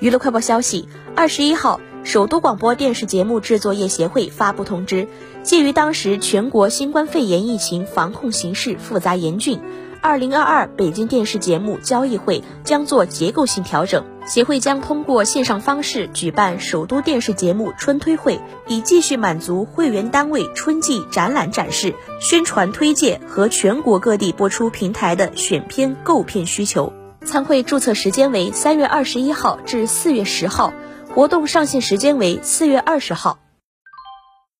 娱乐快报消息，二十一号，首都广播电视节目制作业协会发布通知，鉴于当时全国新冠肺炎疫情防控形势复杂严峻。二零二二北京电视节目交易会将做结构性调整，协会将通过线上方式举办首都电视节目春推会，以继续满足会员单位春季展览展示、宣传推介和全国各地播出平台的选片购片需求。参会注册时间为三月二十一号至四月十号，活动上线时间为四月二十号。